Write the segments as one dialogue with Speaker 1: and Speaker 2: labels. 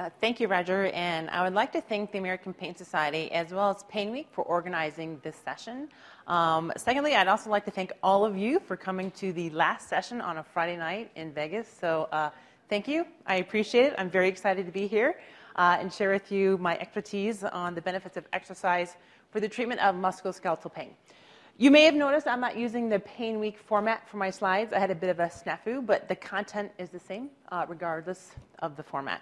Speaker 1: Uh, thank you, Roger. And I would like to thank the American Pain Society as well as Pain Week for organizing this session. Um, secondly, I'd also like to thank all of you for coming to the last session on a Friday night in Vegas. So uh, thank you. I appreciate it. I'm very excited to be here uh, and share with you my expertise on the benefits of exercise for the treatment of musculoskeletal pain. You may have noticed I'm not using the Pain Week format for my slides. I had a bit of a snafu, but the content is the same uh, regardless of the format.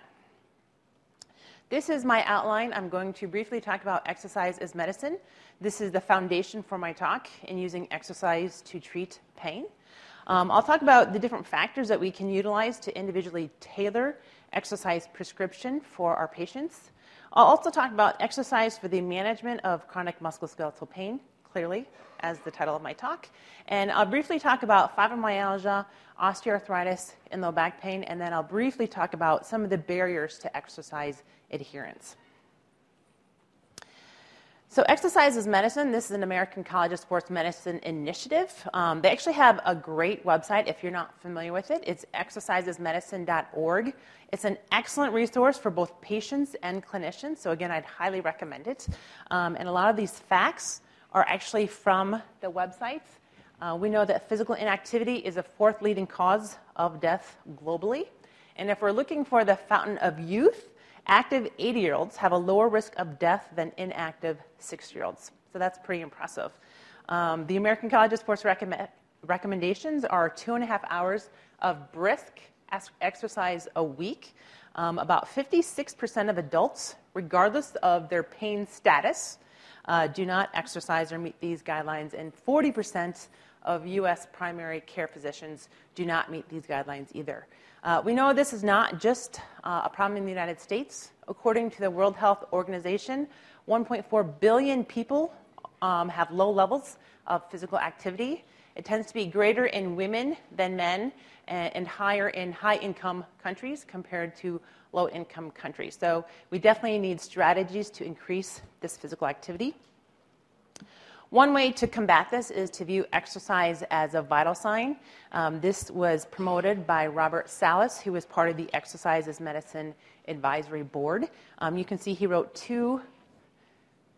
Speaker 1: This is my outline. I'm going to briefly talk about exercise as medicine. This is the foundation for my talk in using exercise to treat pain. Um, I'll talk about the different factors that we can utilize to individually tailor exercise prescription for our patients. I'll also talk about exercise for the management of chronic musculoskeletal pain, clearly, as the title of my talk. And I'll briefly talk about fibromyalgia, osteoarthritis, and low back pain, and then I'll briefly talk about some of the barriers to exercise adherence. So, Exercise is Medicine, this is an American College of Sports Medicine initiative. Um, they actually have a great website if you're not familiar with it. It's exerciseismedicine.org. It's an excellent resource for both patients and clinicians. So, again, I'd highly recommend it. Um, and a lot of these facts are actually from the website. Uh, we know that physical inactivity is a fourth leading cause of death globally. And if we're looking for the fountain of youth, active 80 year olds have a lower risk of death than inactive 60 year olds. So that's pretty impressive. Um, the American College of Sports recommend, recommendations are two and a half hours of brisk exercise a week. Um, about 56% of adults, regardless of their pain status, uh, do not exercise or meet these guidelines, and 40% of U.S. primary care physicians do not meet these guidelines either. Uh, we know this is not just uh, a problem in the United States. According to the World Health Organization, 1.4 billion people um, have low levels of physical activity. It tends to be greater in women than men and, and higher in high income countries compared to low income countries. So we definitely need strategies to increase this physical activity. One way to combat this is to view exercise as a vital sign. Um, this was promoted by Robert Sallis, who was part of the Exercise as Medicine Advisory Board. Um, you can see he wrote two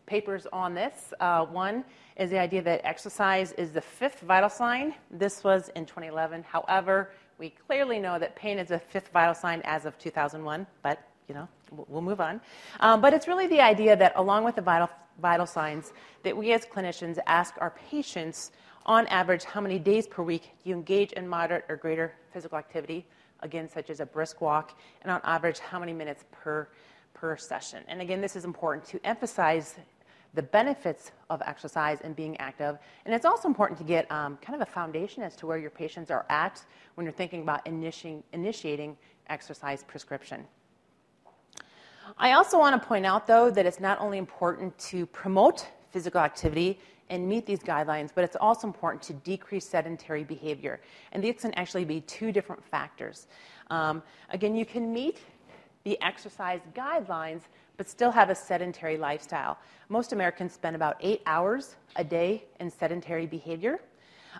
Speaker 1: papers on this. Uh, one is the idea that exercise is the fifth vital sign. This was in 2011. However, we clearly know that pain is a fifth vital sign as of 2001, but you know, we'll move on. Um, but it's really the idea that along with the vital vital signs that we as clinicians ask our patients on average how many days per week do you engage in moderate or greater physical activity, again, such as a brisk walk, and on average how many minutes per, per session. And again, this is important to emphasize the benefits of exercise and being active. And it's also important to get um, kind of a foundation as to where your patients are at when you're thinking about initiating, initiating exercise prescription. I also want to point out, though, that it's not only important to promote physical activity and meet these guidelines, but it's also important to decrease sedentary behavior. And these can actually be two different factors. Um, again, you can meet the exercise guidelines, but still have a sedentary lifestyle. Most Americans spend about eight hours a day in sedentary behavior.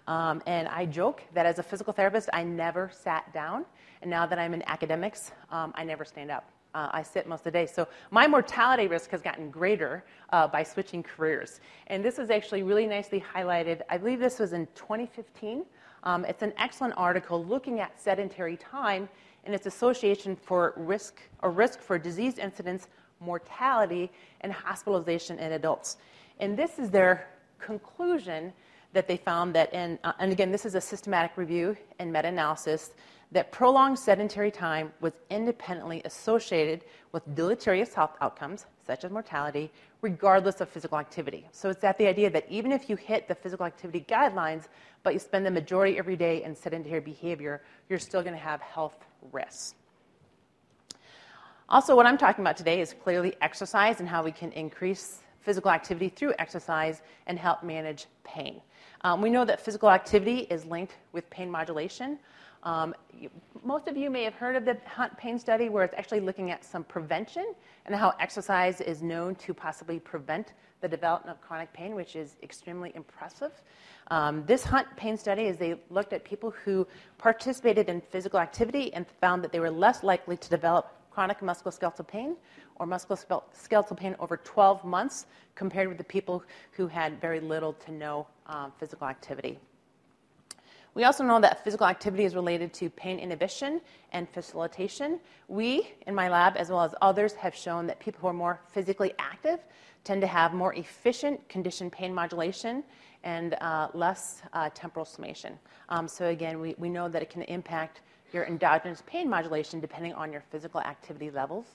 Speaker 1: Um, and I joke that as a physical therapist, I never sat down. And now that I'm in academics, um, I never stand up. Uh, I sit most of the day. So my mortality risk has gotten greater uh, by switching careers. And this is actually really nicely highlighted. I believe this was in 2015. Um, it's an excellent article looking at sedentary time and its association for risk or risk for disease incidence, mortality, and hospitalization in adults. And this is their conclusion that they found that in, uh, and again, this is a systematic review and meta analysis that prolonged sedentary time was independently associated with deleterious health outcomes, such as mortality, regardless of physical activity. So it's that the idea that even if you hit the physical activity guidelines, but you spend the majority every day in sedentary behavior, you're still going to have health risks. Also, what I'm talking about today is clearly exercise and how we can increase physical activity through exercise and help manage pain. Um, we know that physical activity is linked with pain modulation. Um, you, most of you may have heard of the Hunt Pain Study, where it's actually looking at some prevention and how exercise is known to possibly prevent the development of chronic pain, which is extremely impressive. Um, this Hunt Pain Study is they looked at people who participated in physical activity and found that they were less likely to develop chronic musculoskeletal pain or musculoskeletal pain over 12 months compared with the people who had very little to no um, physical activity. We also know that physical activity is related to pain inhibition and facilitation. We, in my lab, as well as others, have shown that people who are more physically active tend to have more efficient condition pain modulation and uh, less uh, temporal summation. Um, so, again, we, we know that it can impact your endogenous pain modulation depending on your physical activity levels.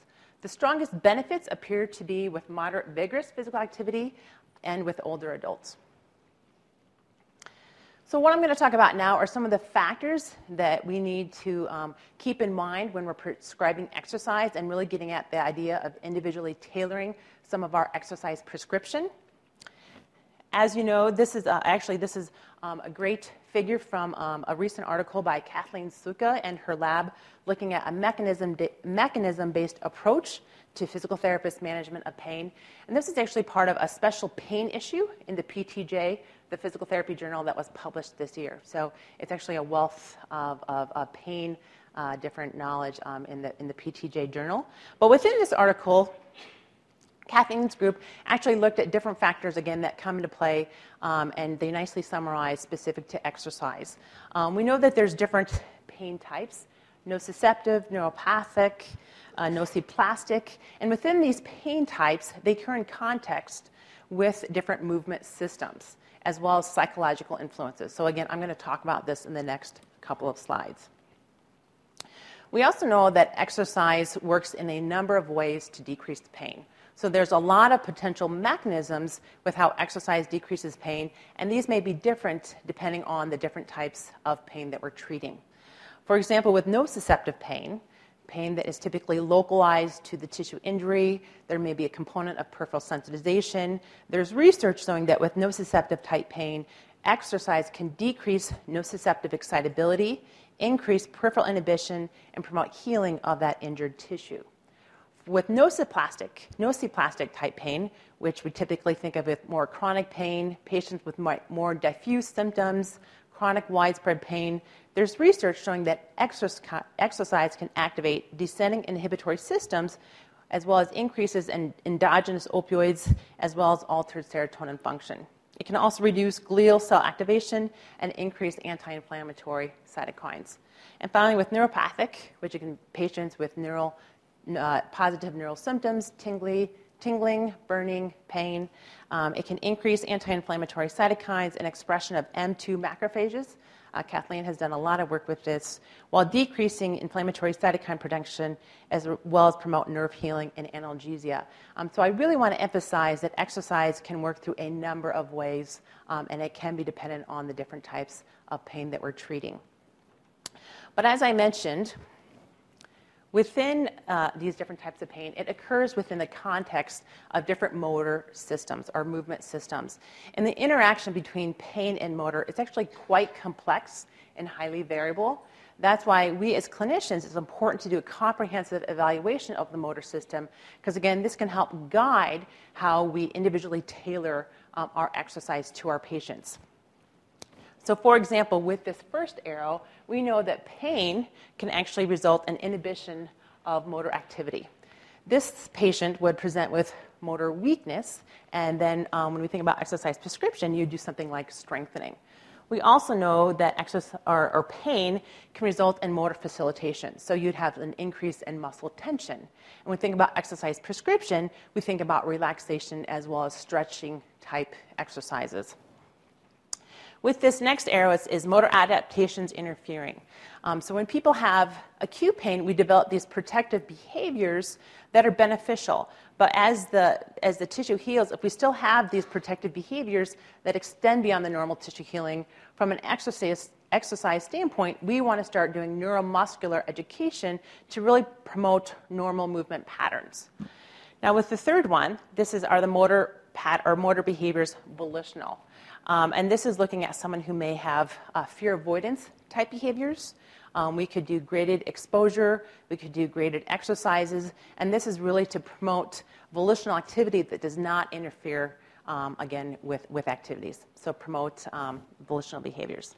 Speaker 1: The strongest benefits appear to be with moderate, vigorous physical activity and with older adults. So, what I'm going to talk about now are some of the factors that we need to um, keep in mind when we're prescribing exercise and really getting at the idea of individually tailoring some of our exercise prescription. As you know, this is uh, actually this is um, a great figure from um, a recent article by Kathleen Sluka and her lab looking at a mechanism mechanism-based approach to physical therapist management of pain. And this is actually part of a special pain issue in the PTJ the Physical Therapy Journal that was published this year. So it's actually a wealth of, of, of pain, uh, different knowledge um, in, the, in the PTJ Journal. But within this article, Kathleen's group actually looked at different factors again that come into play, um, and they nicely summarize specific to exercise. Um, we know that there's different pain types: nociceptive, neuropathic, uh, and within these pain types, they occur in context with different movement systems as well as psychological influences. So, again, I'm going to talk about this in the next couple of slides. We also know that exercise works in a number of ways to decrease the pain. So, there's a lot of potential mechanisms with how exercise decreases pain, and these may be different depending on the different types of pain that we're treating. For example, with nociceptive pain, pain that is typically localized to the tissue injury. There may be a component of peripheral sensitization. There's research showing that with nociceptive type pain, exercise can decrease nociceptive excitability, increase peripheral inhibition, and promote healing of that injured tissue. With nociplastic, nociplastic type pain, which we typically think of as more chronic pain, patients with more diffuse symptoms, chronic widespread pain, there's research showing that exercise can activate descending inhibitory systems as well as increases in endogenous opioids as well as altered serotonin function. It can also reduce glial cell activation and increase anti inflammatory cytokines. And finally, with neuropathic, which can patients with neural, uh, positive neural symptoms, tingly, tingling, burning, pain. Um, it can increase anti inflammatory cytokines and expression of M2 macrophages. Uh, Kathleen has done a lot of work with this while decreasing inflammatory cytokine production as well as promote nerve healing and analgesia. Um, so I really want to emphasize that exercise can work through a number of ways um, and it can be dependent on the different types of pain that we're treating. But as I mentioned, Within uh, these different types of pain, it occurs within the context of different motor systems or movement systems. And the interaction between pain and motor is actually quite complex and highly variable. That's why we as clinicians, it's important to do a comprehensive evaluation of the motor system, because again, this can help guide how we individually tailor um, our exercise to our patients. So, for example, with this first arrow, we know that pain can actually result in inhibition of motor activity. This patient would present with motor weakness, and then um, when we think about exercise prescription, you do something like strengthening. We also know that exercise, or, or, pain can result in motor facilitation. So you'd have an increase in muscle tension. And when we think about exercise prescription, we think about relaxation as well as stretching type exercises. With this next arrow is, is motor adaptations interfering. Um, so when people have acute pain, we develop these protective behaviors that are beneficial. But as the, as the tissue heals, if we still have these protective behaviors that extend beyond the normal tissue healing, from an exercise, exercise standpoint, we want to start doing neuromuscular education to really promote normal movement patterns. Now, with the third one, this is are the motor pat or motor behaviors volitional. Um, and this is looking at someone who may have uh, fear avoidance type behaviors. Um, we could do graded exposure, we could do graded exercises, and this is really to promote volitional activity that does not interfere, um, again, with, with activities. So, promote um, volitional behaviors.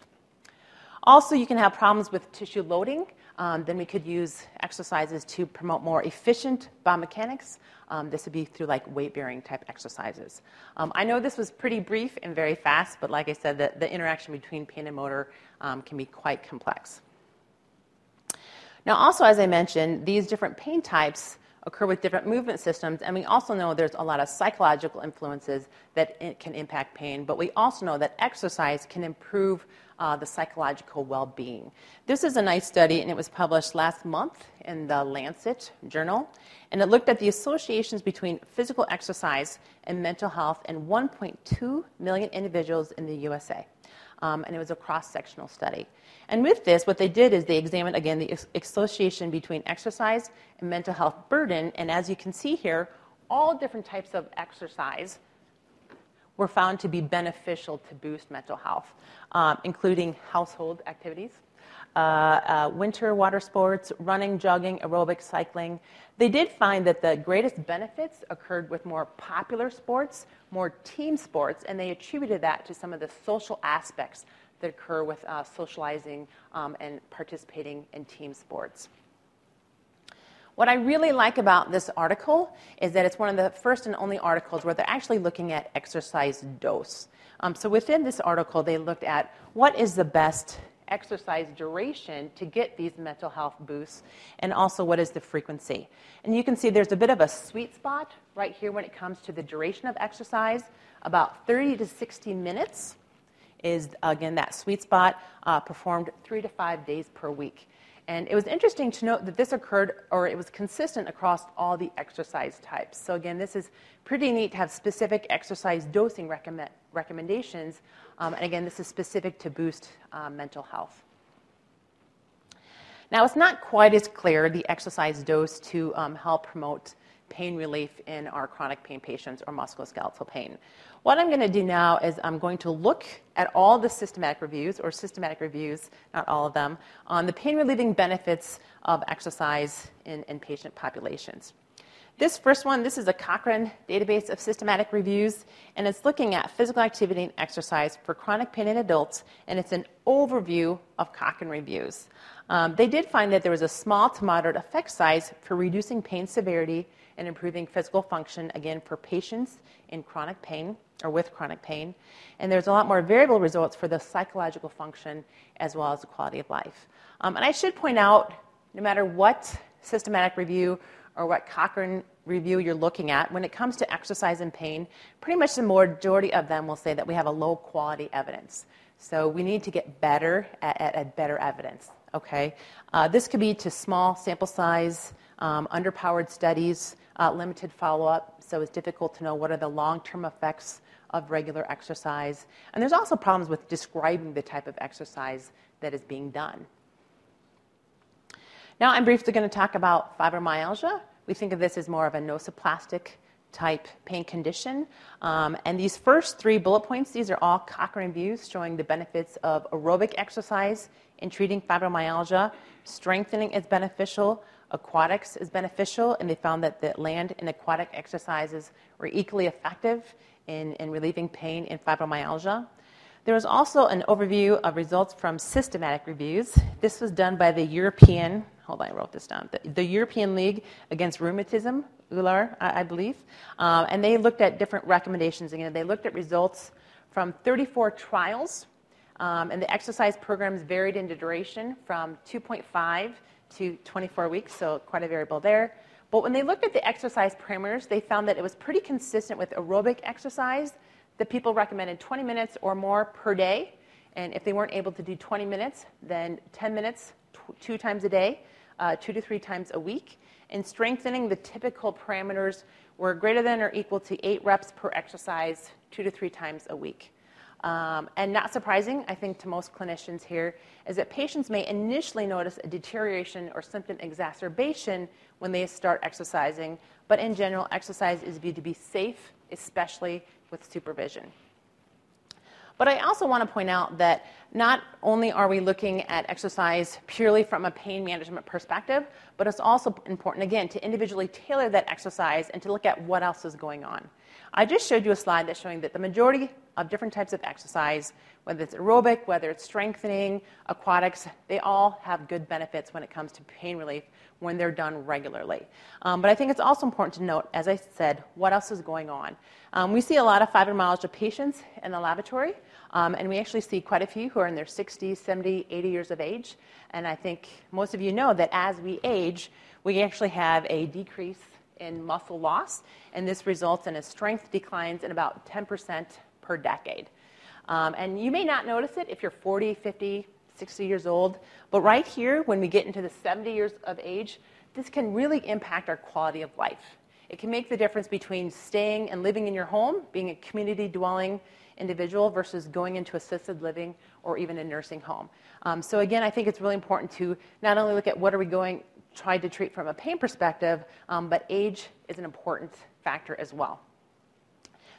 Speaker 1: Also, you can have problems with tissue loading. Um, then we could use exercises to promote more efficient biomechanics. Um, this would be through like weight bearing type exercises. Um, I know this was pretty brief and very fast, but like I said, the, the interaction between pain and motor um, can be quite complex. Now, also, as I mentioned, these different pain types occur with different movement systems, and we also know there's a lot of psychological influences that can impact pain, but we also know that exercise can improve uh, the psychological well being. This is a nice study, and it was published last month in the Lancet journal, and it looked at the associations between physical exercise and mental health in 1.2 million individuals in the USA. Um, and it was a cross sectional study. And with this, what they did is they examined again the association between exercise and mental health burden. And as you can see here, all different types of exercise were found to be beneficial to boost mental health, um, including household activities, winter water sports, running, jogging, aerobic, cycling. They did find that the greatest benefits occurred with more popular sports, more team sports, and they attributed that to some of the social aspects that occur with uh, socializing um, and participating in team sports. What I really like about this article is that it's one of the first and only articles where they're actually looking at exercise dose. Um, so within this article, they looked at what is the best exercise duration to get these mental health boosts, and also what is the frequency. And you can see there's a bit of a sweet spot right here when it comes to the duration of exercise. About 30 to 60 minutes is, again, that sweet spot, uh, performed three to five days per week. And it was interesting to note that this occurred, or it was consistent across all the exercise types. So, again, this is pretty neat to have specific exercise dosing recommend, recommendations. Um, and again, this is specific to boost uh, mental health. Now, it's not quite as clear the exercise dose to um, help promote pain relief in our chronic pain patients or musculoskeletal pain. What I'm going to do now is I'm going to look at all the systematic reviews, or systematic reviews, not all of them, on the pain relieving benefits of exercise in, in patient populations. This first one, this is a Cochrane database of systematic reviews, and it's looking at physical activity and exercise for chronic pain in adults, and it's an overview of Cochrane reviews. Um, they did find that there was a small to moderate effect size for reducing pain severity and improving physical function, again, for patients in chronic pain or with chronic pain. And there's a lot more variable results for the psychological function as well as the quality of life. Um, and I should point out no matter what systematic review or what Cochrane review you're looking at, when it comes to exercise and pain, pretty much the majority of them will say that we have a low quality evidence. So we need to get better at, at, at better evidence. Okay, uh, this could be to small sample size, um, underpowered studies, uh, limited follow up. So it's difficult to know what are the long term effects of regular exercise. And there's also problems with describing the type of exercise that is being done. Now, I'm briefly going to talk about fibromyalgia. We think of this as more of a nociplastic type pain condition. Um, and these first three bullet points, these are all Cochrane views showing the benefits of aerobic exercise in treating fibromyalgia. Strengthening is beneficial, aquatics is beneficial, and they found that the land and aquatic exercises were equally effective in, in relieving pain in fibromyalgia. There was also an overview of results from systematic reviews. This was done by the European, hold on, I wrote this down, the, the European League Against Rheumatism, EULAR, I, I believe. Um, and they looked at different recommendations. Again, they looked at results from 34 trials, um, and the exercise programs varied in duration from 2.5 to 24 weeks, so quite a variable there. But when they looked at the exercise parameters, they found that it was pretty consistent with aerobic exercise that people recommended 20 minutes or more per day. And if they weren't able to do 20 minutes, then 10 minutes two times a day, uh, two to three times a week. And strengthening the typical parameters were greater than or equal to eight reps per exercise, two to three times a week. Um, and not surprising, I think, to most clinicians here, is that patients may initially notice a deterioration or symptom exacerbation when they start exercising, but in general, exercise is viewed to be safe, especially with supervision. But I also want to point out that not only are we looking at exercise purely from a pain management perspective, but it's also important, again, to individually tailor that exercise and to look at what else is going on. I just showed you a slide that's showing that the majority of different types of exercise, whether it's aerobic, whether it's strengthening, aquatics, they all have good benefits when it comes to pain relief when they're done regularly. Um, but I think it's also important to note, as I said, what else is going on. Um, we see a lot of fibromyalgia patients in the laboratory, um, and we actually see quite a few who are in their 60s, 70, 80 years of age. And I think most of you know that as we age, we actually have a decrease in muscle loss, and this results in a strength declines in about 10% per decade. Um, and you may not notice it if you're 40, 50, 60 years old, but right here, when we get into the 70 years of age, this can really impact our quality of life. It can make the difference between staying and living in your home, being a community dwelling individual, versus going into assisted living or even a nursing home. Um, so again, I think it's really important to not only look at what are we going try to treat from a pain perspective, um, but age is an important factor as well.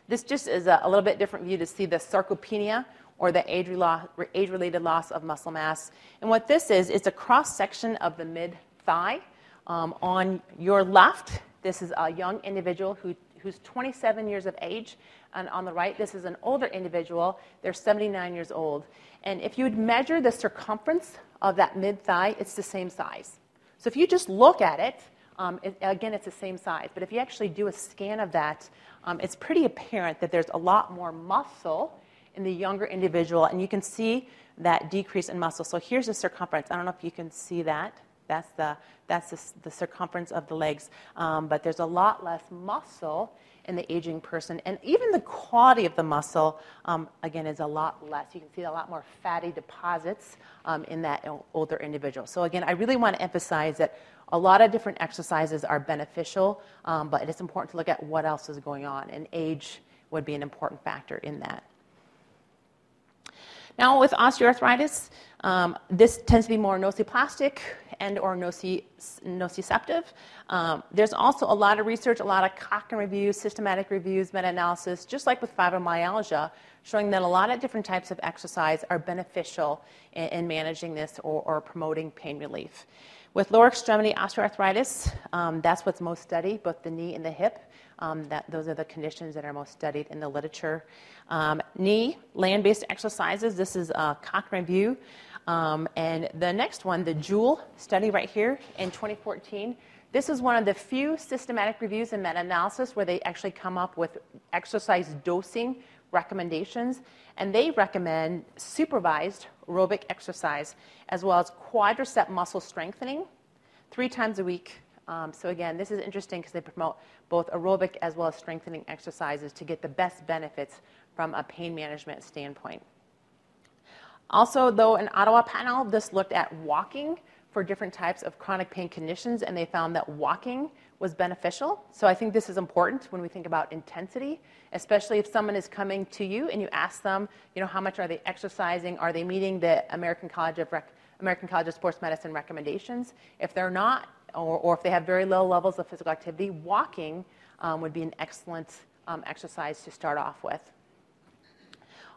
Speaker 1: This just is a, a little bit different view to see the sarcopenia or the age-related loss of muscle mass. And what this is, it's a cross-section of the mid-thigh. Um, on your left, this is a young individual who, who's 27 years of age. And on the right, this is an older individual. They're 79 years old. And if you would measure the circumference of that mid thigh, it's the same size. So if you just look at it, um, it, again, it's the same size. But if you actually do a scan of that, um, it's pretty apparent that there's a lot more muscle in the younger individual, and you can see that decrease in muscle. So here's the circumference. I don't know if you can see that. That's the, that's the, the circumference of the legs. Um, but there's a lot less muscle in the aging person. And even the quality of the muscle, um, again, is a lot less. You can see a lot more fatty deposits um, in that older individual. So, again, I really want to emphasize that a lot of different exercises are beneficial, um, but it's important to look at what else is going on, and age would be an important factor in that. Now, with osteoarthritis, um, this tends to be more nociplastic and or nociceptive. Um, there's also a lot of research, a lot of Cochrane reviews, systematic reviews, meta-analysis, just like with fibromyalgia, showing that a lot of different types of exercise are beneficial in, in managing this or, or, promoting pain relief. With lower extremity osteoarthritis, um, that's what's most studied, both the knee and the hip. Um, that, those are the conditions that are most studied in the literature. Um, knee, land based exercises, this is a Cochrane review. Um, and the next one, the Juhl study right here in 2014, this is one of the few systematic reviews and meta analysis where they actually come up with exercise dosing recommendations. And they recommend supervised aerobic exercise as well as quadricep muscle strengthening three times a week. Um, so, again, this is interesting because they promote both aerobic as well as strengthening exercises to get the best benefits from a pain management standpoint. Also, though, an Ottawa panel, this looked at walking for different types of chronic pain conditions, and they found that walking was beneficial. So I think this is important when we think about intensity, especially if someone is coming to you and you ask them, you know, how much are they exercising? Are they meeting the American College of Rec- American College of Sports Medicine recommendations? If they're not, or, or if they have very low levels of physical activity, walking um, would be an excellent um, exercise to start off with.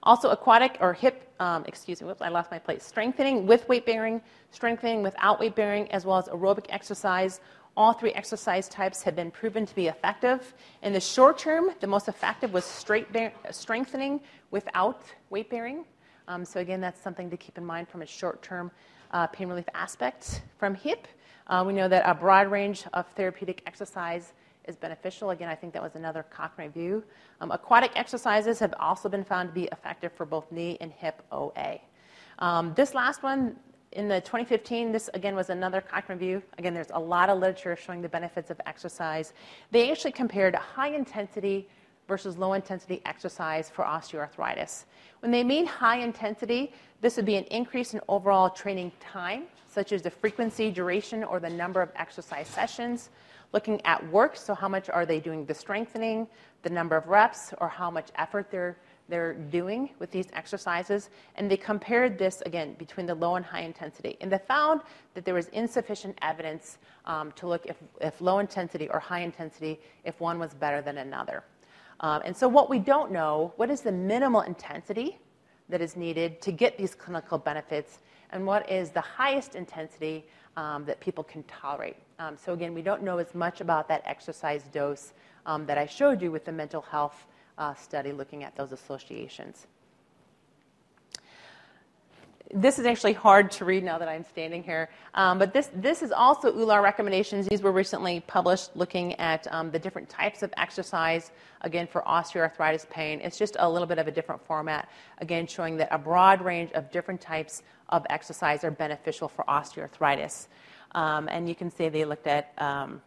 Speaker 1: Also, aquatic or hip, um, excuse me, whoops, I lost my place. Strengthening with weight bearing, strengthening without weight bearing, as well as aerobic exercise. All three exercise types have been proven to be effective. In the short term, the most effective was straight bear- strengthening without weight bearing. Um, so, again, that's something to keep in mind from a short term uh, pain relief aspect. From hip, uh, we know that a broad range of therapeutic exercise is beneficial. Again, I think that was another Cochrane review. Um, aquatic exercises have also been found to be effective for both knee and hip OA. Um, this last one, in the 2015, this again was another Cochrane review. Again, there's a lot of literature showing the benefits of exercise. They actually compared high intensity versus low intensity exercise for osteoarthritis. When they mean high intensity, this would be an increase in overall training time, such as the frequency, duration, or the number of exercise sessions looking at work, so how much are they doing the strengthening, the number of reps, or how much effort they're, they're doing with these exercises. And they compared this, again, between the low and high intensity. And they found that there was insufficient evidence um, to look if, if low intensity or high intensity, if one was better than another. Um, and so, what we don't know, what is the minimal intensity that is needed to get these clinical benefits, and what is the highest intensity um, that people can tolerate. Um, so again, we don't know as much about that exercise dose um, that I showed you with the mental health uh, study looking at those associations this is actually hard to read now that I'm standing here. Um, but this, this is also EULAR recommendations. These were recently published looking at um, the different types of exercise, again, for osteoarthritis pain. It's just a little bit of a different format, again, showing that a broad range of different types of exercise are beneficial for osteoarthritis. Um, and you can see they looked at um,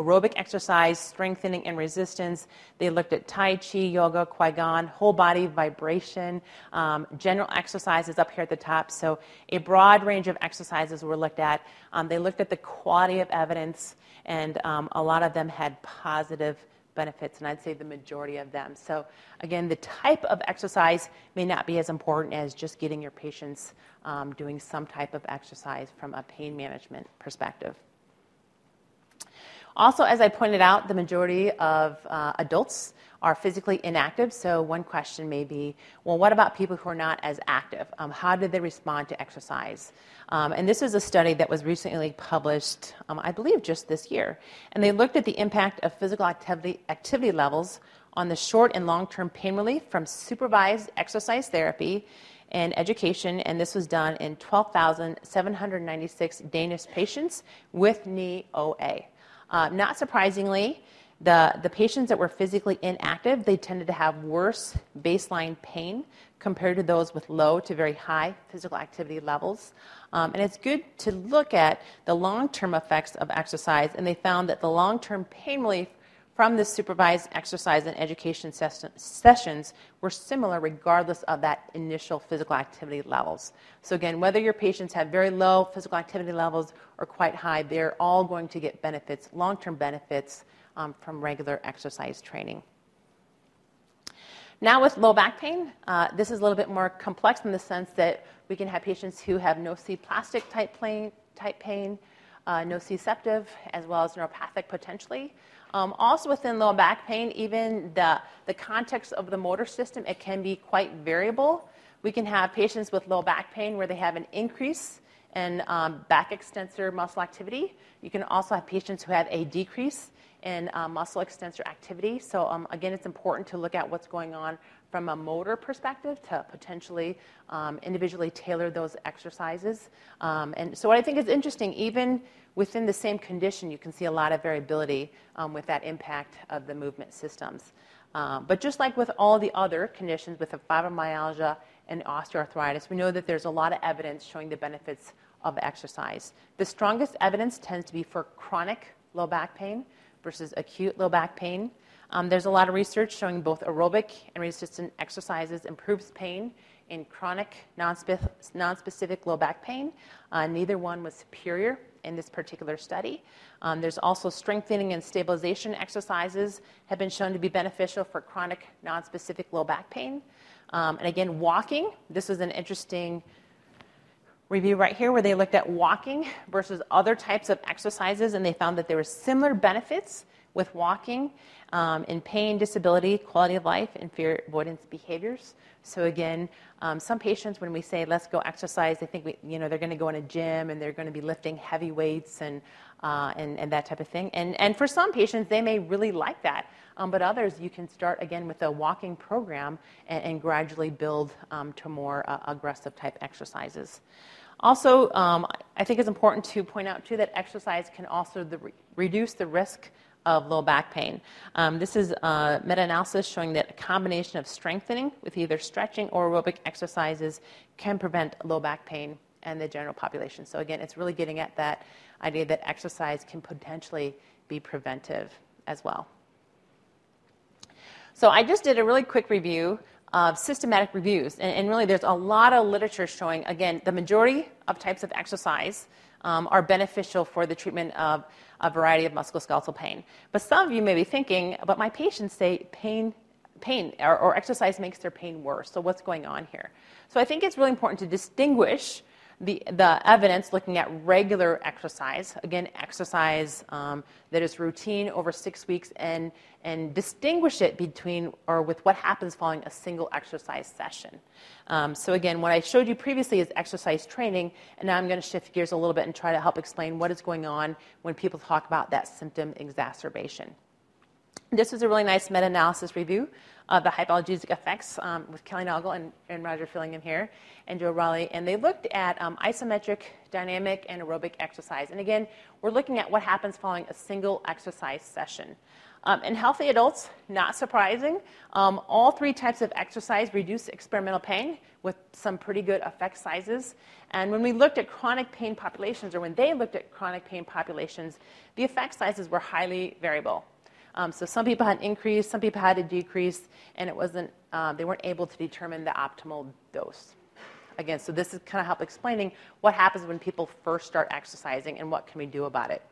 Speaker 1: aerobic exercise, strengthening and resistance. They looked at Tai Chi, yoga, Qigong, whole body vibration, um, general exercises up here at the top. So, a broad range of exercises were looked at. Um, they looked at the quality of evidence, and um, a lot of them had positive benefits, and I'd say the majority of them. So, again, the type of exercise may not be as important as just getting your patients um, doing some type of exercise from a pain management perspective. Also, as I pointed out, the majority of uh, adults are physically inactive. So, one question may be well, what about people who are not as active? Um, how did they respond to exercise? Um, and this is a study that was recently published, um, I believe, just this year. And they looked at the impact of physical activity, activity levels on the short and long term pain relief from supervised exercise therapy and education. And this was done in 12,796 Danish patients with knee OA. Uh, not surprisingly, the, the patients that were physically inactive, they tended to have worse baseline pain compared to those with low to very high physical activity levels. Um, and it's good to look at the long term effects of exercise, and they found that the long term pain relief from the supervised exercise and education ses- sessions were similar regardless of that initial physical activity levels. So, again, whether your patients have very low physical activity levels or quite high, they're all going to get benefits, long term benefits um, from regular exercise training. Now, with low back pain, uh, this is a little bit more complex in the sense that we can have patients who have nociplastic type, pain, type pain, uh, nociceptive, as well as neuropathic potentially. Um, also, within low back pain, even the, the context of the motor system, it can be quite variable. We can have patients with low back pain where they have an increase in um, back extensor muscle activity. You can also have patients who have a decrease in uh, muscle extensor activity. So, um, again, it's important to look at what's going on from a motor perspective to potentially um, individually tailor those exercises. Um, and so, what I think is interesting, even within the same condition, you can see a lot of variability um, with that impact of the movement systems. Um, but just like with all the other conditions, with the fibromyalgia and osteoarthritis, we know that there's a lot of evidence showing the benefits of exercise. The strongest evidence tends to be for chronic low back pain versus acute low back pain. Um, there's a lot of research showing both aerobic and resistant exercises improves pain in chronic non-specific low back pain. Uh, neither one was superior in this particular study. Um, there's also strengthening and stabilization exercises have been shown to be beneficial for chronic non-specific low back pain. Um, and again, walking. This was an interesting review right here where they looked at walking versus other types of exercises, and they found that there were similar benefits with walking um, in pain, disability, quality of life, and fear avoidance behaviors. So again, um, some patients, when we say let's go exercise, they think we, you know they're going to go in a gym and they're going to be lifting heavy weights and, uh, and and that type of thing. And and for some patients, they may really like that. Um, but others, you can start again with a walking program and, and gradually build um, to more uh, aggressive type exercises. Also, um, I think it's important to point out too that exercise can also the re- reduce the risk of low back pain. Um, this is a meta analysis showing that a combination of strengthening with either stretching or aerobic exercises can prevent low back pain in the general population. So, again, it's really getting at that idea that exercise can potentially be preventive as well. So, I just did a really quick review of systematic reviews, and, and really there's a lot of literature showing, again, the majority of types of exercise um, are beneficial for the treatment of a variety of musculoskeletal pain. But some of you may be thinking, but my patients say pain, pain or, or exercise makes their pain worse. So what's going on here? So I think it's really important to distinguish the, the evidence looking at regular exercise, again, exercise um, that is routine over six weeks, and, and distinguish it between or with what happens following a single exercise session. Um, so, again, what I showed you previously is exercise training, and now I'm going to shift gears a little bit and try to help explain what is going on when people talk about that symptom exacerbation. This was a really nice meta analysis review of the hypoalgesic effects um, with Kelly Naugle and, and, Roger Fillingim here and Joe Riley. And they looked at um, isometric, dynamic, and aerobic exercise. And again, we're looking at what happens following a single exercise session. Um, in healthy adults, not surprising, um, all three types of exercise reduce experimental pain with some pretty good effect sizes. And when we looked at chronic pain populations, or when they looked at chronic pain populations, the effect sizes were highly variable. Um, so some people had an increase, some people had a decrease, and it wasn't, uh, they weren't able to determine the optimal dose. Again, so this is kind of help explaining what happens when people first start exercising and what can we do about it.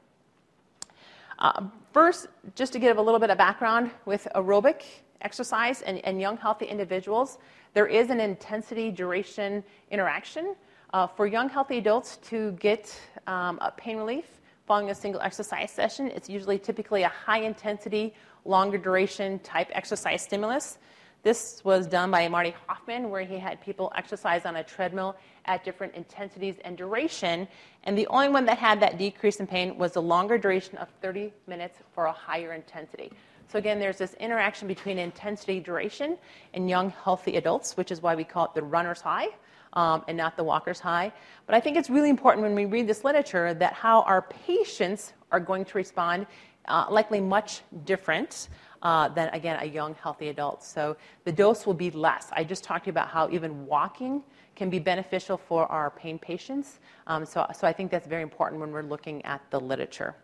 Speaker 1: Uh, first, just to give a little bit of background with aerobic exercise and, and young healthy individuals, there is an intensity duration interaction. Uh, for young healthy adults to get um, pain relief, following a single exercise session. It's usually typically a high intensity, longer duration type exercise stimulus. This was done by Marty Hoffman, where he had people exercise on a treadmill at different intensities and duration. And the only one that had that decrease in pain was the longer duration of 30 minutes for a higher intensity. So, again, there's this interaction between intensity duration in young, healthy adults, which is why we call it the runner's high um, and not the walker's high. But I think it's really important when we read this literature that how our patients are going to respond, uh, likely much different. Uh, than again a young healthy adult. So the dose will be less. I just talked about how even walking can be beneficial for our pain patients. Um, so, so I think that's very important when we're looking at the literature.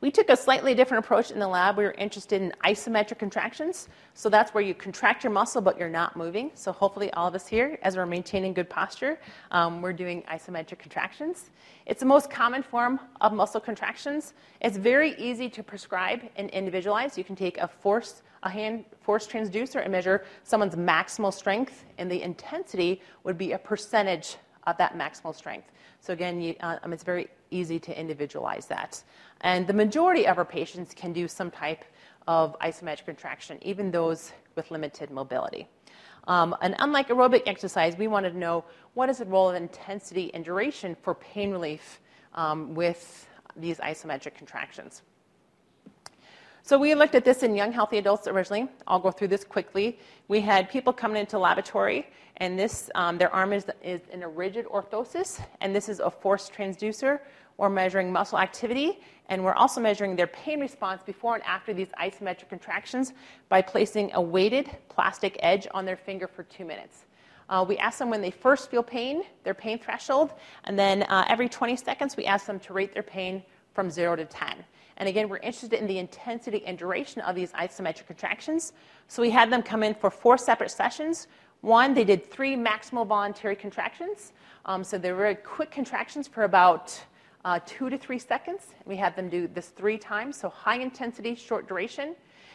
Speaker 1: We took a slightly different approach in the lab. We were interested in isometric contractions. So that's where you contract your muscle, but you're not moving. So hopefully, all of us here, as we're maintaining good posture, um, we're doing isometric contractions. It's the most common form of muscle contractions. It's very easy to prescribe and individualize. You can take a force a hand force transducer and measure someone's maximal strength, and the intensity would be a percentage of that maximal strength. So again, you, uh, um, it's very easy to individualize that. And the majority of our patients can do some type of isometric contraction, even those with limited mobility. Um, and unlike aerobic exercise, we wanted to know what is the role of intensity and duration for pain relief um, with these isometric contractions. So we looked at this in young healthy adults originally. I'll go through this quickly. We had people coming into laboratory, and this um, their arm is, is in a rigid orthosis, and this is a force transducer. We're measuring muscle activity, and we're also measuring their pain response before and after these isometric contractions by placing a weighted plastic edge on their finger for two minutes. Uh, we ask them when they first feel pain, their pain threshold, and then uh, every 20 seconds we ask them to rate their pain from 0 to 10. And again, we're interested in the intensity and duration of these isometric contractions. So we had them come in for four separate sessions. One, they did three maximal voluntary contractions. Um, so they were very quick contractions for about uh, two to three seconds. We had them do this three times, so high intensity, short duration.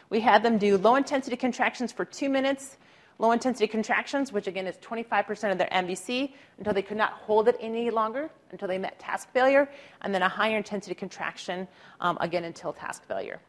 Speaker 1: We had them do low intensity contractions for two minutes, low intensity contractions, which again is 25% of their MVC, until they could not hold it any longer, until they met task failure, and then a higher intensity contraction, um, again until task failure.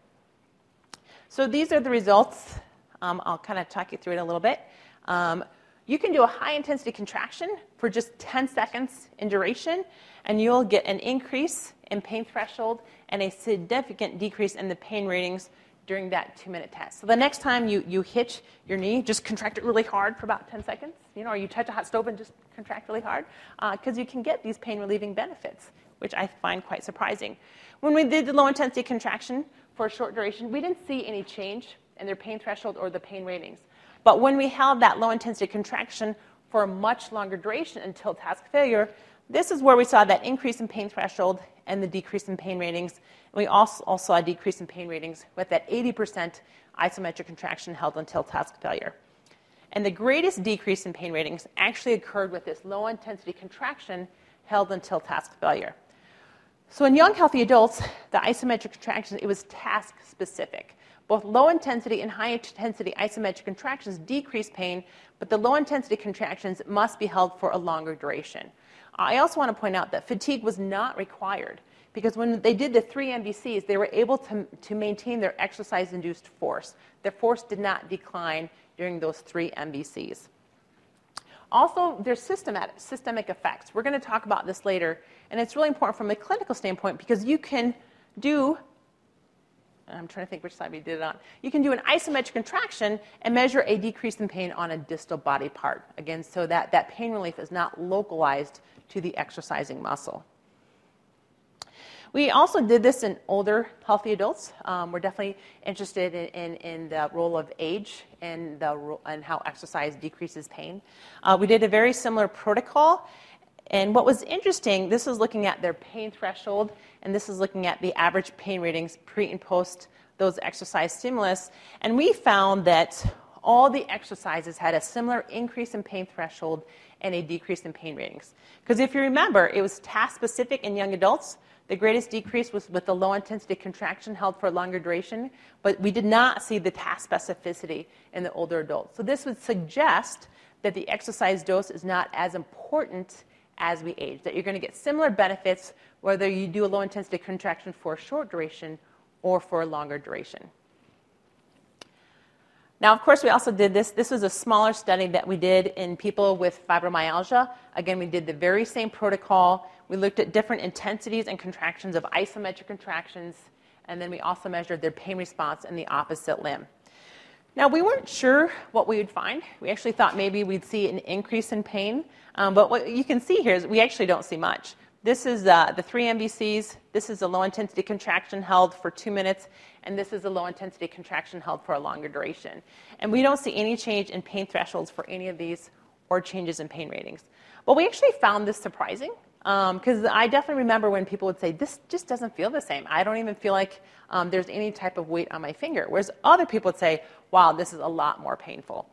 Speaker 1: So these are the results. Um, I'll kind of talk you through it a little bit. Um, you can do a high intensity contraction for just 10 seconds in duration, and you'll get an increase in pain threshold and a significant decrease in the pain ratings during that two minute test. So the next time you, you hit your knee, just contract it really hard for about 10 seconds, you know, or you touch a hot stove and just contract really hard, because uh, you can get these pain relieving benefits, which I find quite surprising. When we did the low intensity contraction for a short duration, we didn't see any change in their pain threshold or the pain ratings. But when we held that low intensity contraction for a much longer duration until task failure, this is where we saw that increase in pain threshold and the decrease in pain ratings. We also, also saw a decrease in pain ratings with that 80% isometric contraction held until task failure. And the greatest decrease in pain ratings actually occurred with this low intensity contraction held until task failure. So in young healthy adults, the isometric contractions, it was task specific. Both low intensity and high intensity isometric contractions decrease pain, but the low intensity contractions must be held for a longer duration. I also want to point out that fatigue was not required because when they did the three MVCs, they were able to, to maintain their exercise induced force. Their force did not decline during those three MVCs. Also, there's systematic, systemic effects. We're going to talk about this later, and it's really important from a clinical standpoint because you can do I'm trying to think which side we did it on. You can do an isometric contraction and measure a decrease in pain on a distal body part. Again, so that, that pain relief is not localized to the exercising muscle. We also did this in older, healthy adults. Um, we're definitely interested in, in, in, the role of age and, the, and how exercise decreases pain. Uh, we did a very similar protocol. And what was interesting, this is looking at their pain threshold, and this is looking at the average pain ratings pre and post those exercise stimulus. And we found that all the exercises had a similar increase in pain threshold and a decrease in pain ratings. Because if you remember, it was task specific in young adults. The greatest decrease was with the low intensity contraction held for a longer duration, but we did not see the task specificity in the older adults. So this would suggest that the exercise dose is not as important as we age, that you're going to get similar benefits whether you do a low intensity contraction for a short duration or for a longer duration. Now, of course, we also did this. This was a smaller study that we did in people with fibromyalgia. Again, we did the very same protocol. We looked at different intensities and contractions of isometric contractions, and then we also measured their pain response in the opposite limb. Now, we weren't sure what we would find. We actually thought maybe we'd see an increase in pain, um, but what you can see here is we actually don't see much. This is uh, the three MVCs. This is a low intensity contraction held for two minutes, and this is a low intensity contraction held for a longer duration. And we don't see any change in pain thresholds for any of these or changes in pain ratings. But we actually found this surprising because um, I definitely remember when people would say, This just doesn't feel the same. I don't even feel like um, there's any type of weight on my finger. Whereas other people would say, Wow, this is a lot more painful.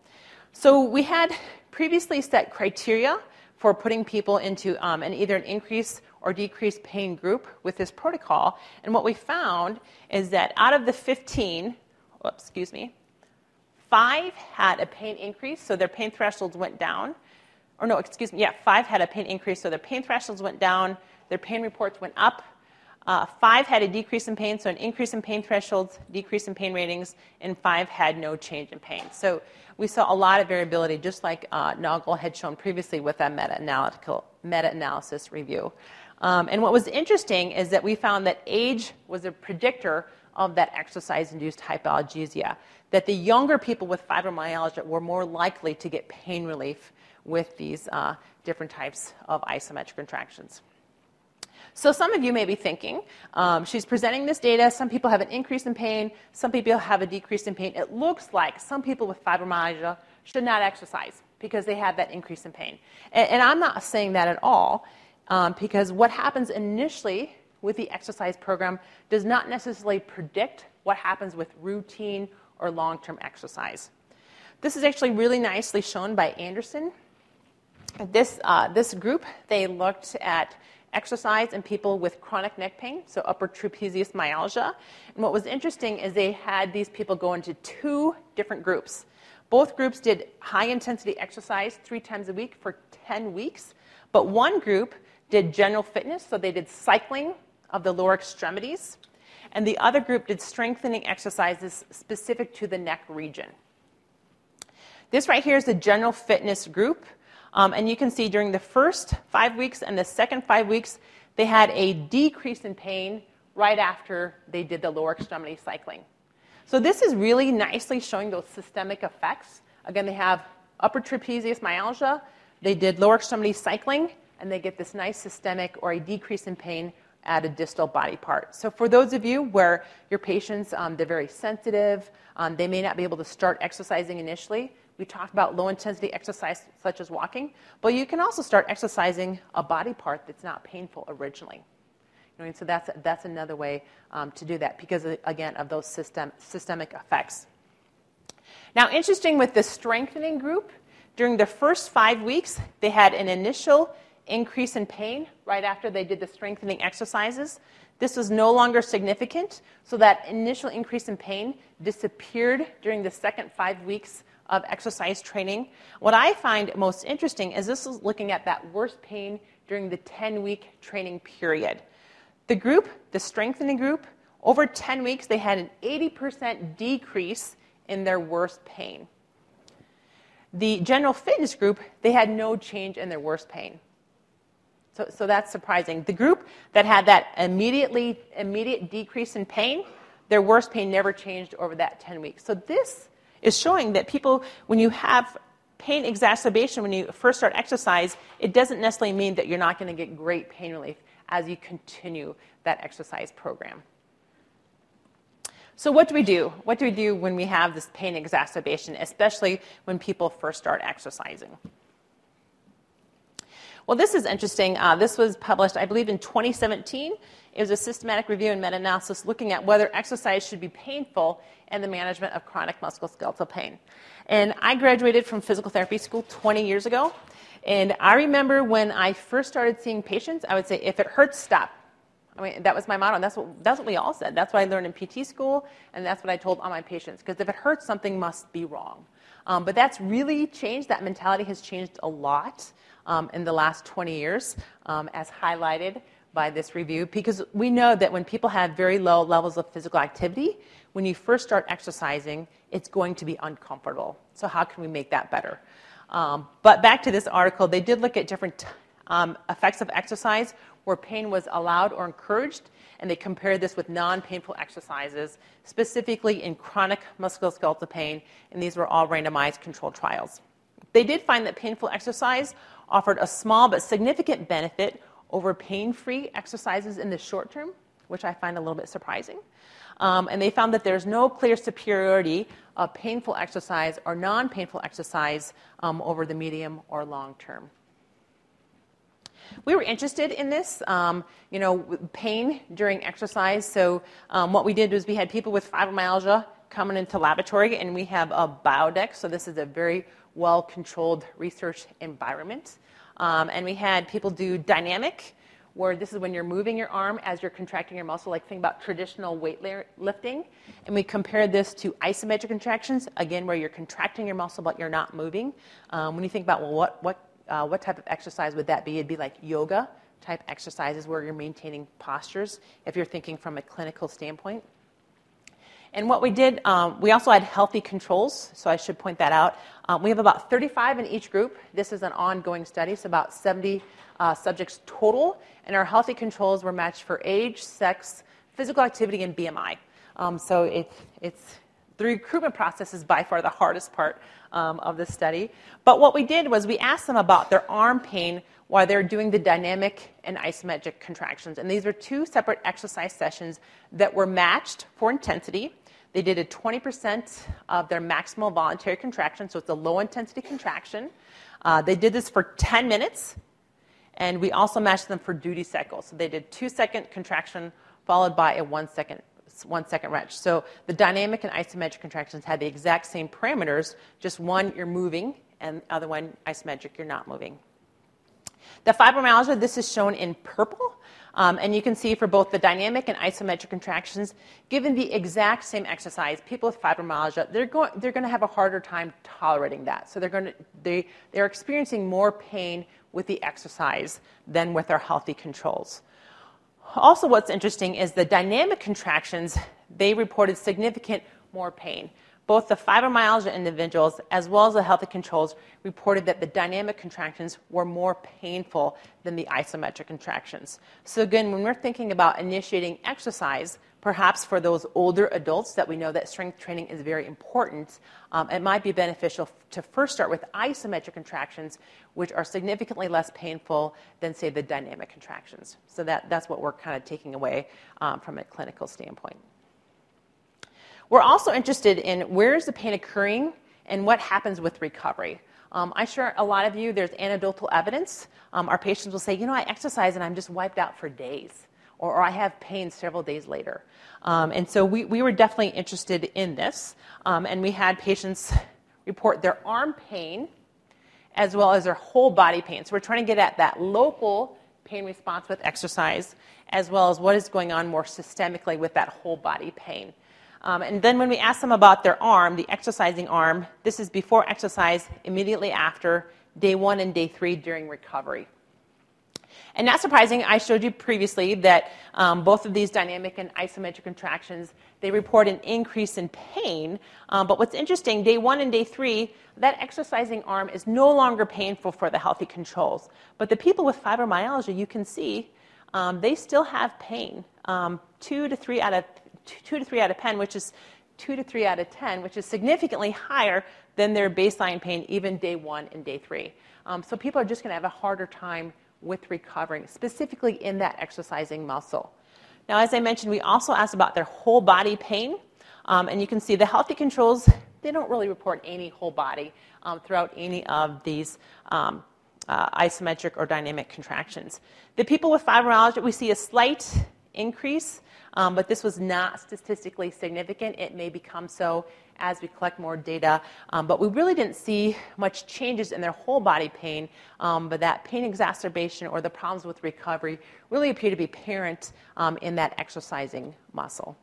Speaker 1: So we had previously set criteria for putting people into um, an, either an increase or decrease pain group with this protocol. And what we found is that out of the 15, oops, excuse me, five had a pain increase, so their pain thresholds went down. Or no, excuse me, yeah, five had a pain increase, so their pain thresholds went down, their pain reports went up. Uh, five had a decrease in pain, so an increase in pain thresholds, decrease in pain ratings, and five had no change in pain. So we saw a lot of variability, just like uh, Naugle had shown previously with that meta-analysis review. Um, and what was interesting is that we found that age was a predictor of that exercise-induced hypalgesia. That the younger people with fibromyalgia were more likely to get pain relief with these uh, different types of isometric contractions. So some of you may be thinking, um, she's presenting this data. Some people have an increase in pain. Some people have a decrease in pain. It looks like some people with fibromyalgia should not exercise because they have that increase in pain. And, and I'm not saying that at all um, because what happens initially with the exercise program does not necessarily predict what happens with routine or long term exercise. This is actually really nicely shown by Andersen. This, uh, this group, they looked at exercise in people with chronic neck pain, so upper trapezius myalgia. And what was interesting is they had these people go into two different groups. Both groups did high intensity exercise three times a week for 10 weeks, but one group did general fitness, so they did cycling of the lower extremities, and the other group did strengthening exercises specific to the neck region. This right here is the general fitness group. Um, and you can see during the first five weeks and the second five weeks, they had a decrease in pain right after they did the lower extremity cycling. So this is really nicely showing those systemic effects. Again, they have upper trapezius myalgia, they did lower extremity cycling, and they get this nice systemic or a decrease in pain at a distal body part. So for those of you where your patients, um, they're very sensitive, um, they may not be able to start exercising initially, we talked about low intensity exercise such as walking, but you can also start exercising a body part that's not painful originally. You know, and so that's, that's another way um, to do that because, again, of those system, systemic effects. Now, interesting with the strengthening group, during the first five weeks, they had an initial increase in pain right after they did the strengthening exercises. This was no longer significant, so that initial increase in pain disappeared during the second five weeks of exercise training. What I find most interesting is this is looking at that worst pain during the 10 week training period. The group, the strengthening group, over 10 weeks, they had an 80% decrease in their worst pain. The general fitness group, they had no change in their worst pain. So, so that's surprising. The group that had that immediately immediate decrease in pain, their worst pain never changed over that 10 weeks. So this is showing that people, when you have pain exacerbation when you first start exercise, it doesn't necessarily mean that you're not going to get great pain relief as you continue that exercise program. So, what do we do? What do we do when we have this pain exacerbation, especially when people first start exercising? Well, this is interesting. Uh, this was published, I believe, in 2017. It was a systematic review and meta analysis looking at whether exercise should be painful in the management of chronic musculoskeletal pain. And I graduated from physical therapy school 20 years ago. And I remember when I first started seeing patients, I would say, if it hurts, stop. I mean, that was my motto. That's what, that's what we all said. That's what I learned in PT school, and that's what I told all my patients. Because if it hurts, something must be wrong. Um, but that's really changed. That mentality has changed a lot in the last 20 years, um, as highlighted by this review, because we know that when people have very low levels of physical activity, when you first start exercising, it's going to be uncomfortable. So, how can we make that better? Um, but back to this article, they did look at different um, effects of exercise where pain was allowed or encouraged, and they compared this with non painful exercises, specifically in chronic musculoskeletal pain, and these were all randomized controlled trials. They did find that painful exercise offered a small but significant benefit over pain free exercises in the short term, which I find a little bit surprising. Um, and they found that there's no clear superiority of painful exercise or non painful exercise um, over the medium or long term. We were interested in this, um, you know, pain during exercise. So um, what we did was we had people with fibromyalgia coming into laboratory, and we have a biodex. So this is a very well-controlled research environment. Um, and we had people do dynamic, where this is when you're moving your arm as you're contracting your muscle, like think about traditional weightlifting. And we compared this to isometric contractions, again, where you're contracting your muscle but you're not moving. Um, when you think about, well, what, what uh, what type of exercise would that be? It'd be like yoga type exercises where you're maintaining postures if you're thinking from a clinical standpoint. And what we did, um, we also had healthy controls, so I should point that out. Um, we have about 35 in each group. This is an ongoing study, so about 70 uh, subjects total. And our healthy controls were matched for age, sex, physical activity, and BMI. Um, so it, it's the recruitment process is by far the hardest part um, of the study. But what we did was we asked them about their arm pain while they're doing the dynamic and isometric contractions. And these were two separate exercise sessions that were matched for intensity. They did a 20% of their maximal voluntary contraction, so it's a low intensity contraction. Uh, they did this for 10 minutes, and we also matched them for duty cycles. So they did two second contraction followed by a one second one second wrench. So the dynamic and isometric contractions had the exact same parameters, just one you're moving, and the other one isometric you're not moving. The fibromyalgia, this is shown in purple. Um, and you can see for both the dynamic and isometric contractions, given the exact same exercise, people with fibromyalgia, they're going, they're going to have a harder time tolerating that. So they're, going to, they, they're experiencing more pain with the exercise than with our healthy controls. Also, what's interesting is the dynamic contractions, they reported significant more pain. Both the fibromyalgia individuals as well as the healthy controls reported that the dynamic contractions were more painful than the isometric contractions. So, again, when we're thinking about initiating exercise, perhaps for those older adults that we know that strength training is very important, um, it might be beneficial to first start with isometric contractions, which are significantly less painful than, say, the dynamic contractions. So that, that's what we're kind of taking away um, from a clinical standpoint. We're also interested in where is the pain occurring and what happens with recovery. Um, I'm sure a lot of you, there's anecdotal evidence. Um, our patients will say, you know, I exercise and I'm just wiped out for days or, or I have pain several days later. Um, and so we, we were definitely interested in this. Um, and we had patients report their arm pain as well as their whole body pain. So we're trying to get at that local pain response with exercise, as well as what is going on more systemically with that whole body pain. Um, and then when we ask them about their arm, the exercising arm, this is before exercise, immediately after, day one and day three during recovery. And not surprising, I showed you previously that um, both of these dynamic and isometric contractions, they report an increase in pain. Um, but what's interesting, day one and day three, that exercising arm is no longer painful for the healthy controls. But the people with fibromyalgia, you can see, um, they still have pain. Um, two to three out of two to three out of ten, which is two to three out of ten, which is significantly higher than their baseline pain, even day one and day three. Um, so people are just going to have a harder time with recovering, specifically in that exercising muscle. Now, as I mentioned, we also asked about their whole body pain. Um, and you can see the healthy controls, they don't really report any whole body um, throughout any of these um, uh, isometric or dynamic contractions. The people with fibromyalgia, we see a slight increase, um, but this was not statistically significant. It may become so as we collect more data. Um, but we really didn't see much changes in their whole body pain, um, but that pain exacerbation or the problems with recovery really appear to be apparent um, in that exercising muscle.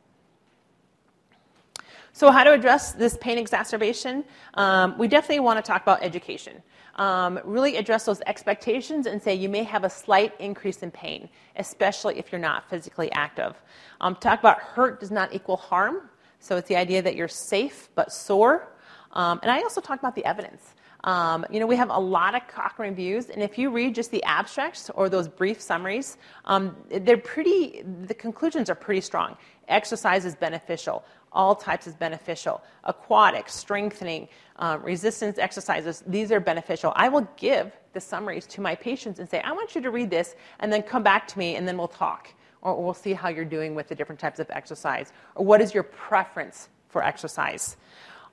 Speaker 1: So, how to address this pain exacerbation? Um, we definitely want to talk about education. Um, really address those expectations and say you may have a slight increase in pain, especially if you're not physically active. Um, talk about hurt does not equal harm. So it's the idea that you're safe but sore. Um, and I also talk about the evidence. Um, you know, we have a lot of Cochrane reviews, and if you read just the abstracts or those brief summaries, um, they're pretty, the conclusions are pretty strong. Exercise is beneficial. All types is beneficial. Aquatic, strengthening, um, resistance exercises, these are beneficial. I will give the summaries to my patients and say, I want you to read this, and then come back to me, and then we'll talk or we'll see how you're doing with the different types of exercise, or what is your preference for exercise.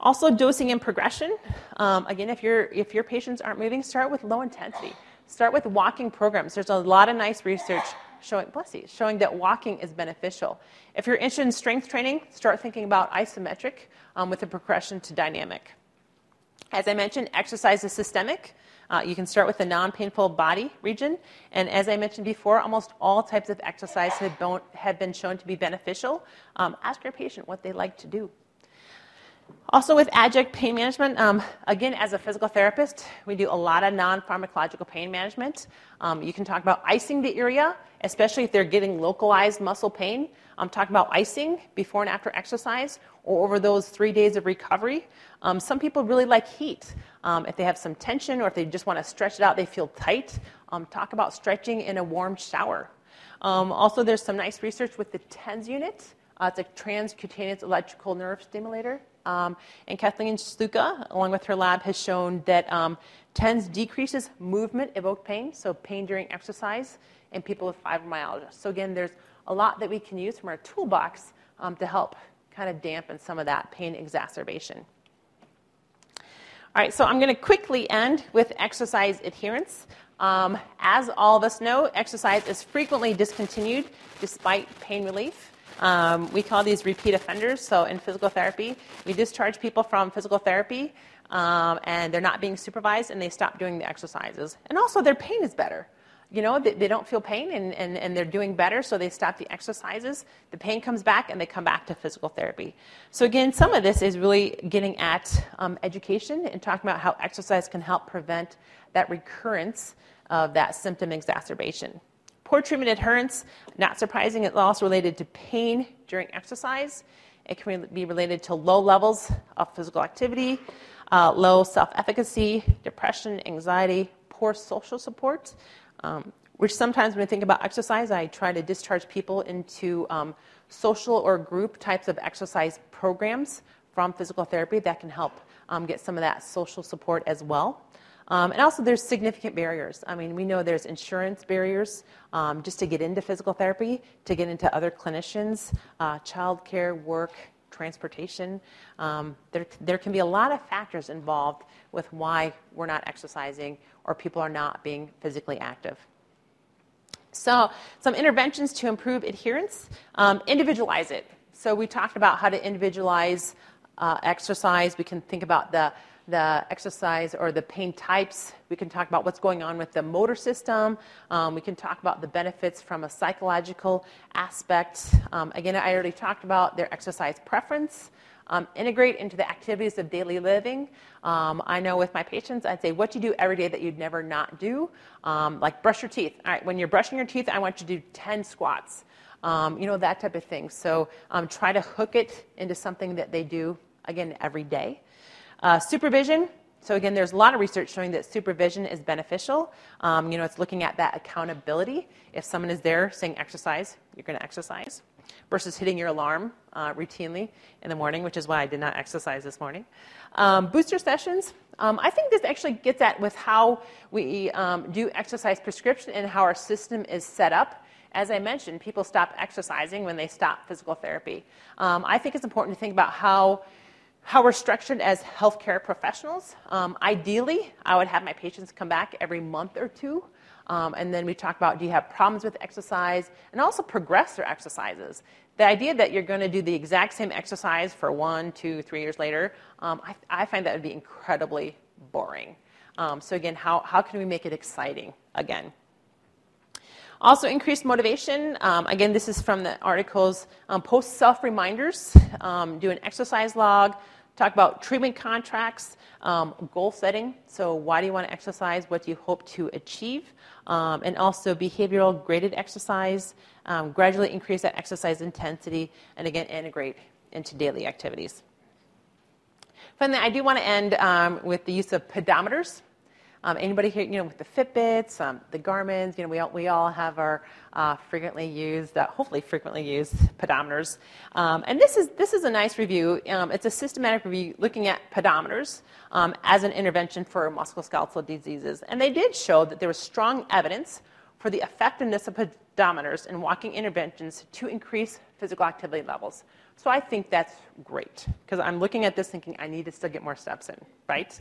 Speaker 1: Also, dosing and progression. Um, again, if, you if your patients aren't moving, start with low intensity. Start with walking programs. There's a lot of nice research showing, bless you, showing that walking is beneficial. If you're interested in strength training, start thinking about isometric um, with a progression to dynamic. As I mentioned, exercise is systemic. Uh, you can start with the non painful body region. And as I mentioned before, almost all types of exercise have, been, have been shown to be beneficial. Um, ask your patient what they like to do. Also, with adjunct pain management, um, again, as a physical therapist, we do a lot of non pharmacological pain management. Um, you can talk about icing the area, especially if they're getting localized muscle pain. I'm talking about icing before and after exercise or over those three days of recovery. Um, some people really like heat. Um, if they have some tension or if they just want to stretch it out, they feel tight, um, talk about stretching in a warm shower. Um, also, there's some nice research with the TENS unit. Uh, it's a transcutaneous electrical nerve stimulator. Um, and Kathleen Sluka, along with her lab, has shown that um, TENS decreases movement evoked pain, so pain during exercise, in people with fibromyalgia. So, again, there's a lot that we can use from our toolbox um, to help kind of dampen some of that pain exacerbation. All right, so I'm going to quickly end with exercise adherence. Um, as all of us know, exercise is frequently discontinued despite pain relief. Um, we call these repeat offenders. So in physical therapy, we discharge people from physical therapy um, and they're not being supervised and they stop doing the exercises. And also, their pain is better you know, they, they, don't feel pain and, and, and they're doing better, so they stop the exercises. The pain comes back and they come back to physical therapy. So, again, some of this is really getting at um, education and talking about how exercise can help prevent that recurrence of that symptom exacerbation. Poor treatment adherence, not surprising, it's also related to pain during exercise. It can be related to low levels of physical activity, uh, low self efficacy, depression, anxiety, poor social support, um, which sometimes when I think about exercise, I try to discharge people into um, social or group types of exercise programs from physical therapy that can help um, get some of that social support as well. Um, and also, there's significant barriers. I mean, we know there's insurance barriers um, just to get into physical therapy, to get into other clinicians, uh, childcare, work, transportation. Um, there, there can be a lot of factors involved with why we're not exercising or people are not being physically active. So, some interventions to improve adherence um, individualize it. So, we talked about how to individualize uh, exercise. We can think about the the exercise or the pain types. We can talk about what's going on with the motor system. Um, we can talk about the benefits from a psychological aspect. Um, again, I already talked about their exercise preference. Um, integrate into the activities of daily living. Um, I know with my patients, I'd say, what do you do every day that you'd never not do? Um, like brush your teeth. All right, when you're brushing your teeth, I want you to do 10 squats. Um, you know, that type of thing. So um, try to hook it into something that they do, again, every day. Uh, supervision. So again, there's a lot of research showing that supervision is beneficial. Um, you know, it's looking at that accountability. If someone is there saying exercise, you're going to exercise versus hitting your alarm uh, routinely in the morning, which is why I did not exercise this morning. Um, booster sessions. Um, I think this actually gets at with how we um, do exercise prescription and how our system is set up. As I mentioned, people stop exercising when they stop physical therapy. Um, I think it's important to think about how how we're structured as healthcare professionals. Um, ideally, I would have my patients come back every month or two um, and then we talk about do you have problems with exercise and also progress their exercises. The idea that you're going to do the exact same exercise for one, two, three years later, um, I, I, find that would be incredibly boring. Um, so, again, how, how can we make it exciting again? Also, increased motivation. Um, again, this is from the articles. Um, post self reminders, um, do an exercise log, talk about treatment contracts, um, goal setting. So, why do you want to exercise? What do you hope to achieve? Um, and also behavioral graded exercise, um, gradually increase that exercise intensity, and again, integrate into daily activities. Finally, I do want to end um, with the use of pedometers. Um, anybody here, you know, with the Fitbits, um, the Garmin's, you know, we all, we all have our uh, frequently used, uh, hopefully frequently used pedometers. Um, and this is, this is a nice review. Um, it's a systematic review looking at pedometers um, as an intervention for musculoskeletal diseases. And they did show that there was strong evidence for the effectiveness of pedometers in walking interventions to increase physical activity levels. So I think that's great because I'm looking at this thinking I need to still get more steps in, right?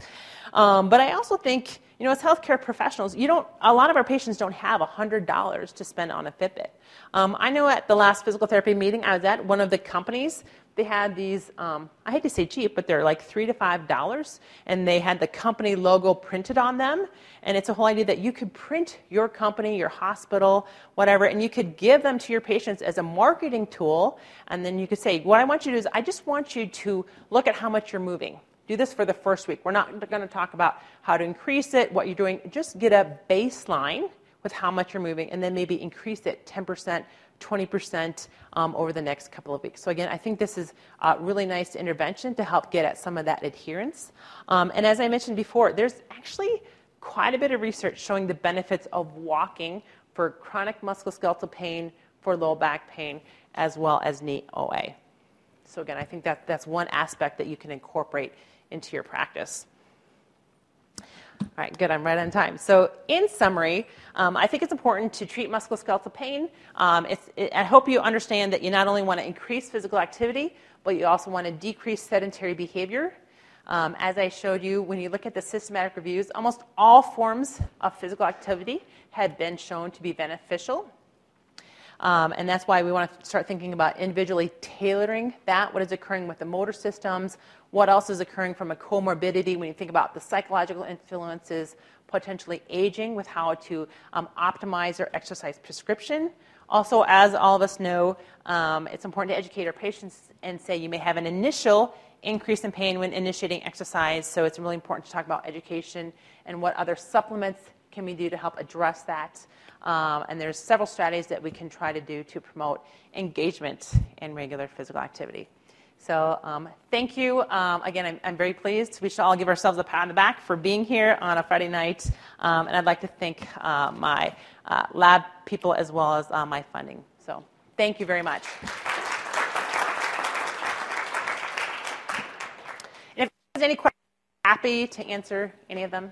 Speaker 1: Um, but I also think, you know, as healthcare professionals, you don't. A lot of our patients don't have $100 to spend on a Fitbit. Um, I know at the last physical therapy meeting I was at, one of the companies they had these, um, I hate to say cheap, but they're like three to five dollars, and they had the company logo printed on them. And it's a whole idea that you could print your company, your hospital, whatever, and you could give them to your patients as a marketing tool. And then you could say, What I want you to do is, I just want you to look at how much you're moving. Do this for the first week. We're not going to talk about how to increase it, what you're doing. Just get a baseline with how much you're moving, and then maybe increase it 10%, 20% um, over the next couple of weeks. So, again, I think this is a really nice intervention to help get at some of that adherence. Um, and as I mentioned before, there's actually quite a bit of research showing the benefits of walking for chronic musculoskeletal pain, for low back pain, as well as knee OA. So, again, I think that that's one aspect that you can incorporate into your practice. All right, good. I'm right on time. So, in summary, um, I think it's important to treat musculoskeletal pain. Um, it, I hope you understand that you not only want to increase physical activity, but you also want to decrease sedentary behavior. Um, as I showed you, when you look at the systematic reviews, almost all forms of physical activity have been shown to be beneficial. Um, and that's why we want to start thinking about individually tailoring that. What is occurring with the motor systems? What else is occurring from a comorbidity when you think about the psychological influences, potentially aging with how to um, optimize their exercise prescription? Also, as all of us know, um, it's important to educate our patients and say you may have an initial increase in pain when initiating exercise. So it's really important to talk about education and what other supplements can we do to help address that. Um, and there's several strategies that we can try to do to promote engagement in regular physical activity. So um, thank you. Um, again, I'm, I'm, very pleased. We should all give ourselves a pat on the back for being here on a Friday night. Um, and I'd like to thank uh, my uh, lab people as well as uh, my funding. So thank you very much. If there's any questions, happy to answer any of them.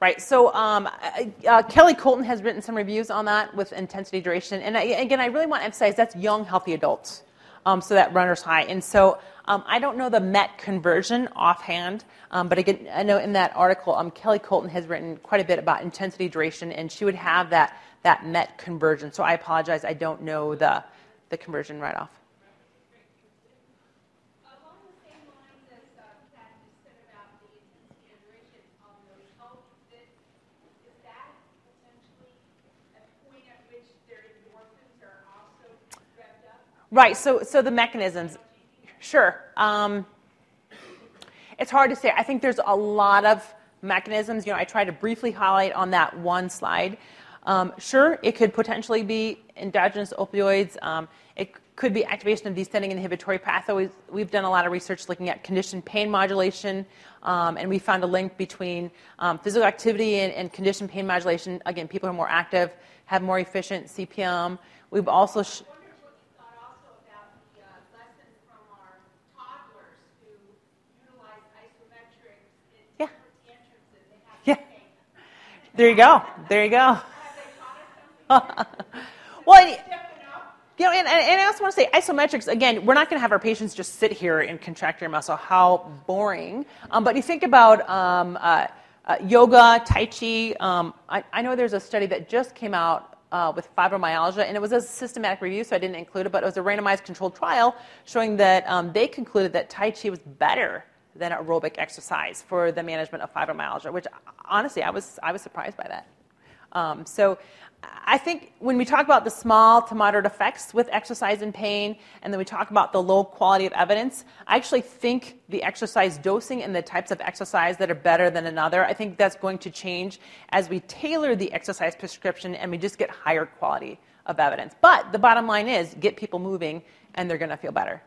Speaker 1: Right. So um, uh, Kelly Koltyn has written some reviews on that with intensity duration, and I, again, I really want to emphasize that's young, healthy adults. Um, so that runner's high, and so um, I don't know the MET conversion offhand, um, but again, I know in that article, um, Kelly Koltyn has written quite a bit about intensity duration, and she would have that that MET conversion. So I apologize, I don't know the the conversion right off. Right. So, so the mechanisms, sure. Um, it's hard to say. I think there's a lot of mechanisms. You know, I tried to briefly highlight on that one slide. Um, sure, it could potentially be endogenous opioids. Um, it could be activation of descending inhibitory pathways. We've done a lot of research looking at conditioned pain modulation, um, and we found a link between um, physical activity and, and conditioned pain modulation. Again, people who are more active have more efficient CPM. We've also sh- There you go. There you go. well, you know, and, and, I also want to say isometrics, again, we're not going to have our patients just sit here and contract your muscle. How boring. Um, but you think about um, uh, uh, yoga, Tai Chi. Um, I, I, know there's a study that just came out uh, with fibromyalgia, and it was a systematic review, so I didn't include it, but it was a randomized controlled trial showing that um, they concluded that Tai Chi was better than aerobic exercise for the management of fibromyalgia, which honestly, I was, I was surprised by that. Um, so I think when we talk about the small to moderate effects with exercise and pain, and then we talk about the low quality of evidence, I actually think the exercise dosing and the types of exercise that are better than another, I think that's going to change as we tailor the exercise prescription and we just get higher quality of evidence. But the bottom line is get people moving and they're going to feel better.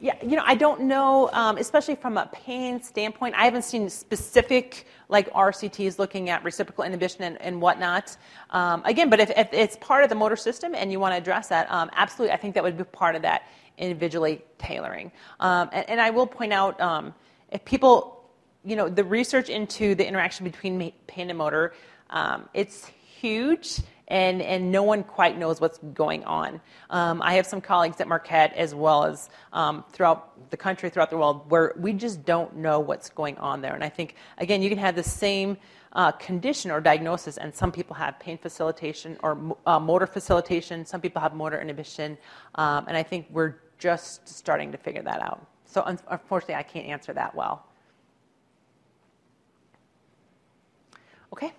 Speaker 1: Yeah, you know, I don't know, um, especially from a pain standpoint. I haven't seen specific like RCTs looking at reciprocal inhibition and, and whatnot. Um, again, but if, if, it's part of the motor system and you want to address that, um, absolutely, I think that would be part of that individually tailoring. Um, and, and, I will point out um, if people, you know, the research into the interaction between pain and motor, um, it's huge and, and no one quite knows what's going on. Um, I have some colleagues at Marquette as well as um, throughout the country, throughout the world, where we just don't know what's going on there. And I think, again, you can have the same uh, condition or diagnosis, and some people have pain facilitation or uh, motor facilitation, some people have motor inhibition, um, and I think we're just starting to figure that out. So, unfortunately, I can't answer that well. Okay.